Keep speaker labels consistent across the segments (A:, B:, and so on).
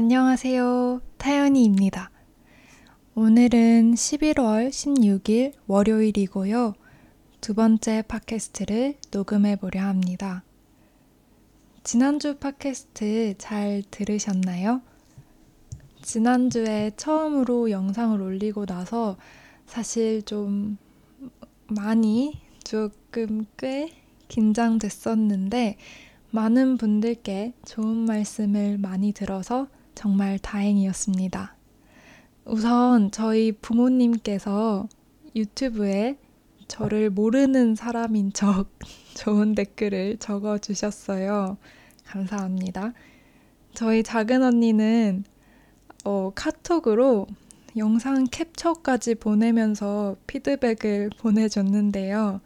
A: 안녕하세요. 타연이입니다. 오늘은 11월 16일 월요일이고요. 두 번째 팟캐스트를 녹음해 보려 합니다. 지난주 팟캐스트 잘 들으셨나요? 지난주에 처음으로 영상을 올리고 나서 사실 좀 많이 조금 꽤 긴장됐었는데 많은 분들께 좋은 말씀을 많이 들어서 정말 다행이었습니다. 우선 저희 부모님께서 유튜브에 저를 모르는 사람인 척 좋은 댓글을 적어 주셨어요. 감사합니다. 저희 작은 언니는 어, 카톡으로 영상 캡처까지 보내면서 피드백을 보내줬는데요.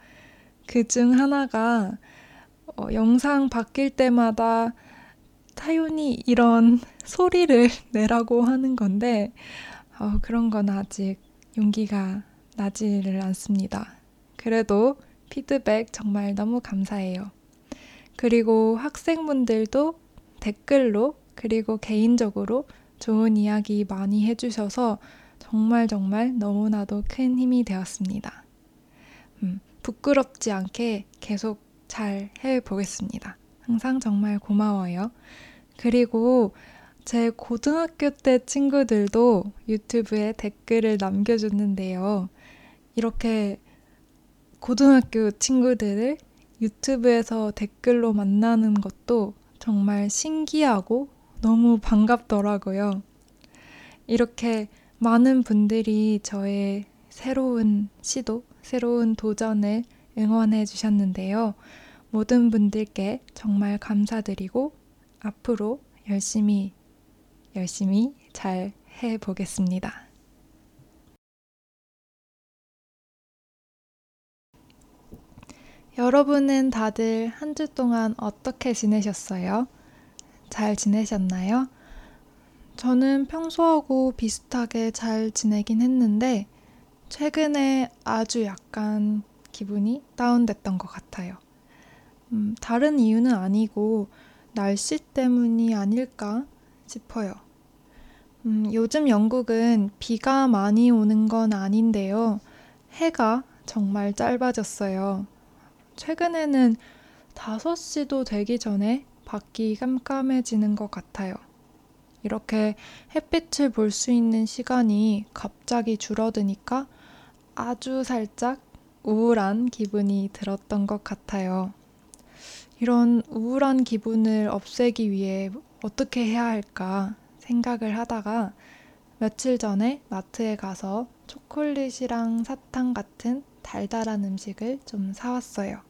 A: 그 중 하나가 어, 영상 바뀔 때마다 타윤이 이런 소리를 내라고 하는 건데 어, 그런 건 아직 용기가 나지를 않습니다. 그래도 피드백 정말 너무 감사해요. 그리고 학생분들도 댓글로 그리고 개인적으로 좋은 이야기 많이 해주셔서 정말 정말 너무나도 큰 힘이 되었습니다. 음, 부끄럽지 않게 계속 잘 해보겠습니다. 항상 정말 고마워요. 그리고 제 고등학교 때 친구들도 유튜브에 댓글을 남겨줬는데요. 이렇게 고등학교 친구들을 유튜브에서 댓글로 만나는 것도 정말 신기하고 너무 반갑더라고요. 이렇게 많은 분들이 저의 새로운 시도, 새로운 도전을 응원해 주셨는데요. 모든 분들께 정말 감사드리고 앞으로 열심히, 열심히 잘 해보겠습니다. 여러분은 다들 한 주 동안 어떻게 지내셨어요? 잘 지내셨나요? 저는 평소하고 비슷하게 잘 지내긴 했는데, 최근에 아주 약간 기분이 다운됐던 것 같아요. 음, 다른 이유는 아니고, 날씨 때문이 아닐까 싶어요. 음, 요즘 영국은 비가 많이 오는 건 아닌데요. 해가 정말 짧아졌어요. 최근에는 5시도 되기 전에 밖이 깜깜해지는 것 같아요. 이렇게 햇빛을 볼 수 있는 시간이 갑자기 줄어드니까 아주 살짝 우울한 기분이 들었던 것 같아요. 이런 우울한 기분을 없애기 위해 어떻게 해야 할까 생각을 하다가 며칠 전에 마트에 가서 초콜릿이랑 사탕 같은 달달한 음식을 좀 사왔어요.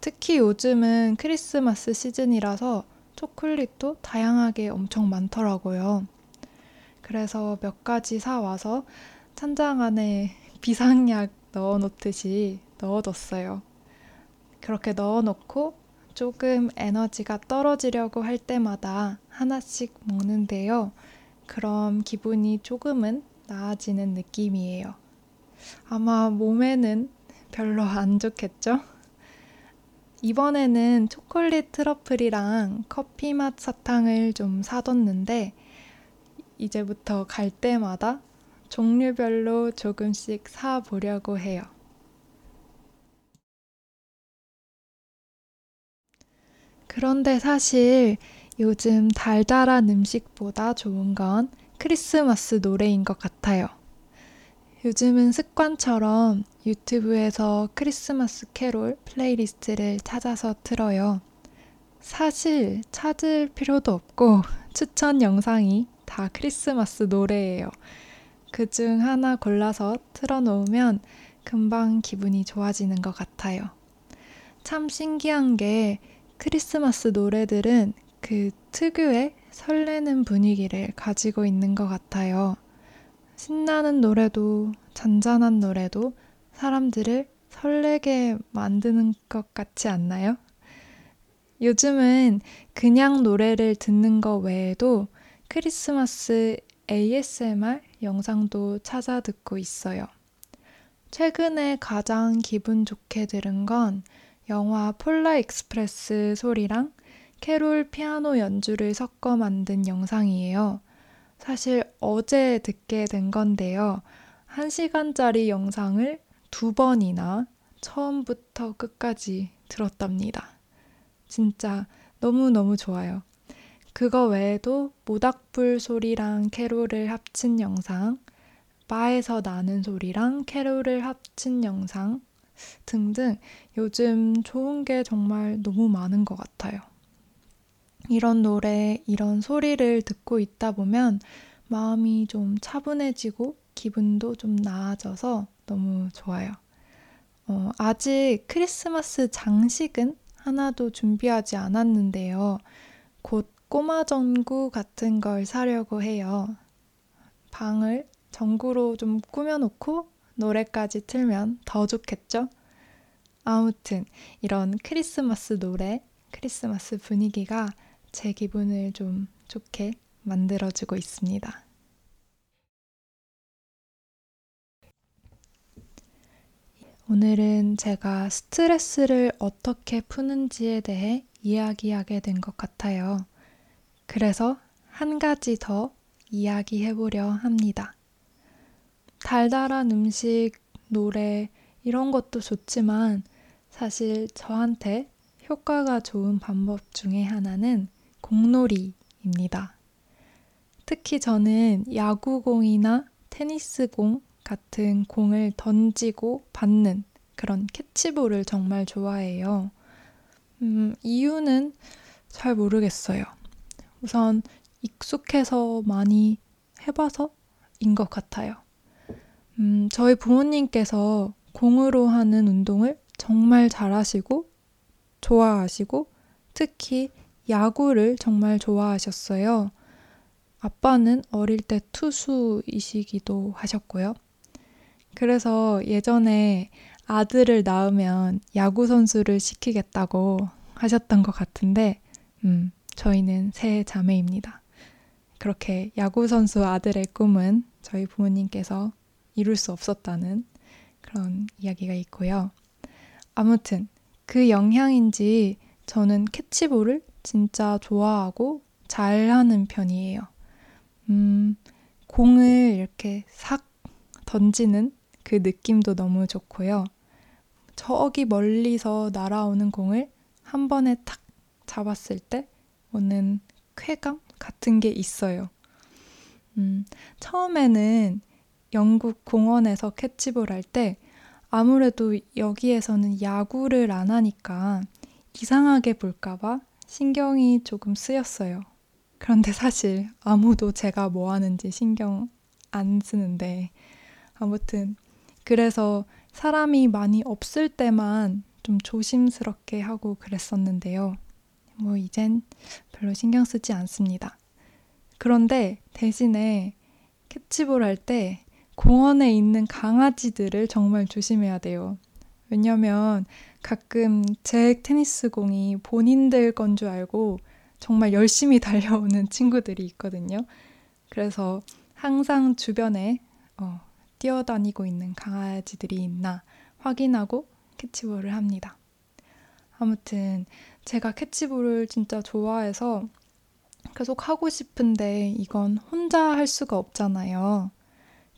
A: 특히 요즘은 크리스마스 시즌이라서 초콜릿도 다양하게 엄청 많더라고요. 그래서 몇 가지 사와서 찬장 안에 비상약 넣어 놓듯이 넣어뒀어요. 그렇게 넣어 놓고 조금 에너지가 떨어지려고 할 때마다 하나씩 먹는데요. 그럼 기분이 조금은 나아지는 느낌이에요. 아마 몸에는 별로 안 좋겠죠? 이번에는 초콜릿 트러플이랑 커피 맛 사탕을 좀 사뒀는데, 이제부터 갈 때마다 종류별로 조금씩 사 보려고 해요. 그런데 사실 요즘 달달한 음식보다 좋은 건 크리스마스 노래인 것 같아요. 요즘은 습관처럼 유튜브에서 크리스마스 캐롤 플레이리스트를 찾아서 틀어요. 사실 찾을 필요도 없고 추천 영상이 다 크리스마스 노래예요. 그 중 하나 골라서 틀어놓으면 금방 기분이 좋아지는 것 같아요. 참 신기한 게 크리스마스 노래들은 그 특유의 설레는 분위기를 가지고 있는 것 같아요. 신나는 노래도 잔잔한 노래도 사람들을 설레게 만드는 것 같지 않나요? 요즘은 그냥 노래를 듣는 것 외에도 크리스마스 ASMR 영상도 찾아 듣고 있어요. 최근에 가장 기분 좋게 들은 건 영화 폴라 익스프레스 소리랑 캐롤 피아노 연주를 섞어 만든 영상이에요. 사실 어제 듣게 된 건데요. 1시간짜리 영상을 두 번이나 처음부터 끝까지 들었답니다. 진짜 너무너무 좋아요. 그거 외에도 모닥불 소리랑 캐롤을 합친 영상, 바에서 나는 소리랑 캐롤을 합친 영상 등등 요즘 좋은 게 정말 너무 많은 것 같아요. 이런 노래, 이런 소리를 듣고 있다 보면 마음이 좀 차분해지고 기분도 좀 나아져서 너무 좋아요. 어, 아직 크리스마스 장식은 하나도 준비하지 않았는데요. 곧 꼬마 전구 같은 걸 사려고 해요. 방을 전구로 좀 꾸며놓고 노래까지 틀면 더 좋겠죠? 아무튼 이런 크리스마스 노래, 크리스마스 분위기가 제 기분을 좀 좋게 만들어주고 있습니다. 오늘은 제가 스트레스를 어떻게 푸는지에 대해 이야기하게 된 것 같아요. 그래서 한 가지 더 이야기해보려 합니다. 달달한 음식, 노래, 이런 것도 좋지만 사실 저한테 효과가 좋은 방법 중에 하나는 공놀이입니다. 특히 저는 야구공이나 테니스공 같은 공을 던지고 받는 그런 캐치볼을 정말 좋아해요. 음, 이유는 잘 모르겠어요. 우선 익숙해서 많이 해봐서인 것 같아요. 음, 저희 부모님께서 공으로 하는 운동을 정말 잘하시고 좋아하시고 특히 야구를 정말 좋아하셨어요. 아빠는 어릴 때 투수이시기도 하셨고요. 그래서 예전에 아들을 낳으면 야구 선수를 시키겠다고 하셨던 것 같은데, 음, 저희는 세 자매입니다. 그렇게 야구 선수 아들의 꿈은 저희 부모님께서 이룰 수 없었다는 그런 이야기가 있고요. 아무튼 그 영향인지 저는 캐치볼을 진짜 좋아하고 잘하는 편이에요. 음, 공을 이렇게 싹 던지는 그 느낌도 너무 좋고요. 저기 멀리서 날아오는 공을 한 번에 탁 잡았을 때 오는 쾌감 같은 게 있어요. 음, 처음에는 영국 공원에서 캐치볼 할 때 아무래도 여기에서는 야구를 안 하니까 이상하게 볼까봐 신경이 조금 쓰였어요. 그런데 사실 아무도 제가 뭐 하는지 신경 안 쓰는데 아무튼 그래서 사람이 많이 없을 때만 좀 조심스럽게 하고 그랬었는데요. 뭐 이젠 별로 신경 쓰지 않습니다. 그런데 대신에 캐치볼 할 때 공원에 있는 강아지들을 정말 조심해야 돼요. 왜냐면 가끔 제 테니스 공이 본인들 건 줄 알고 정말 열심히 달려오는 친구들이 있거든요. 그래서 항상 주변에 어, 뛰어다니고 있는 강아지들이 있나 확인하고 캐치볼을 합니다. 아무튼 제가 캐치볼을 진짜 좋아해서 계속 하고 싶은데 이건 혼자 할 수가 없잖아요.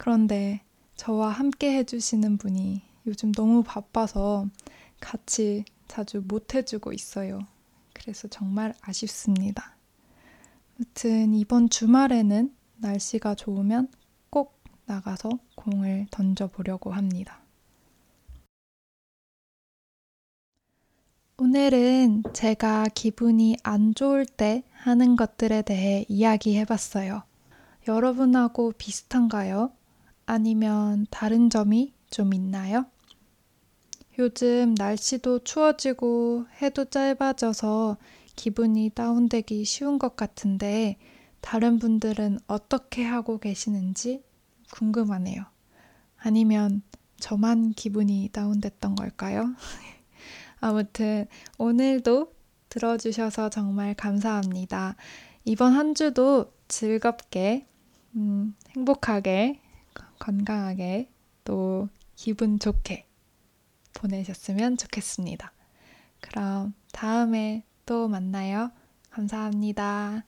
A: 그런데 저와 함께 해주시는 분이 요즘 너무 바빠서 같이 자주 못 해주고 있어요. 그래서 정말 아쉽습니다. 아무튼 이번 주말에는 날씨가 좋으면 나가서 공을 던져보려고 합니다. 오늘은 제가 기분이 안 좋을 때 하는 것들에 대해 이야기해 봤어요. 여러분하고 비슷한가요? 아니면 다른 점이 좀 있나요? 요즘 날씨도 추워지고 해도 짧아져서 기분이 다운되기 쉬운 것 같은데 다른 분들은 어떻게 하고 계시는지 궁금하네요. 아니면 저만 기분이 다운됐던 걸까요? 아무튼 오늘도 들어주셔서 정말 감사합니다. 이번 한 주도 즐겁게, 음, 행복하게, 건강하게, 또 기분 좋게 보내셨으면 좋겠습니다. 그럼 다음에 또 만나요. 감사합니다.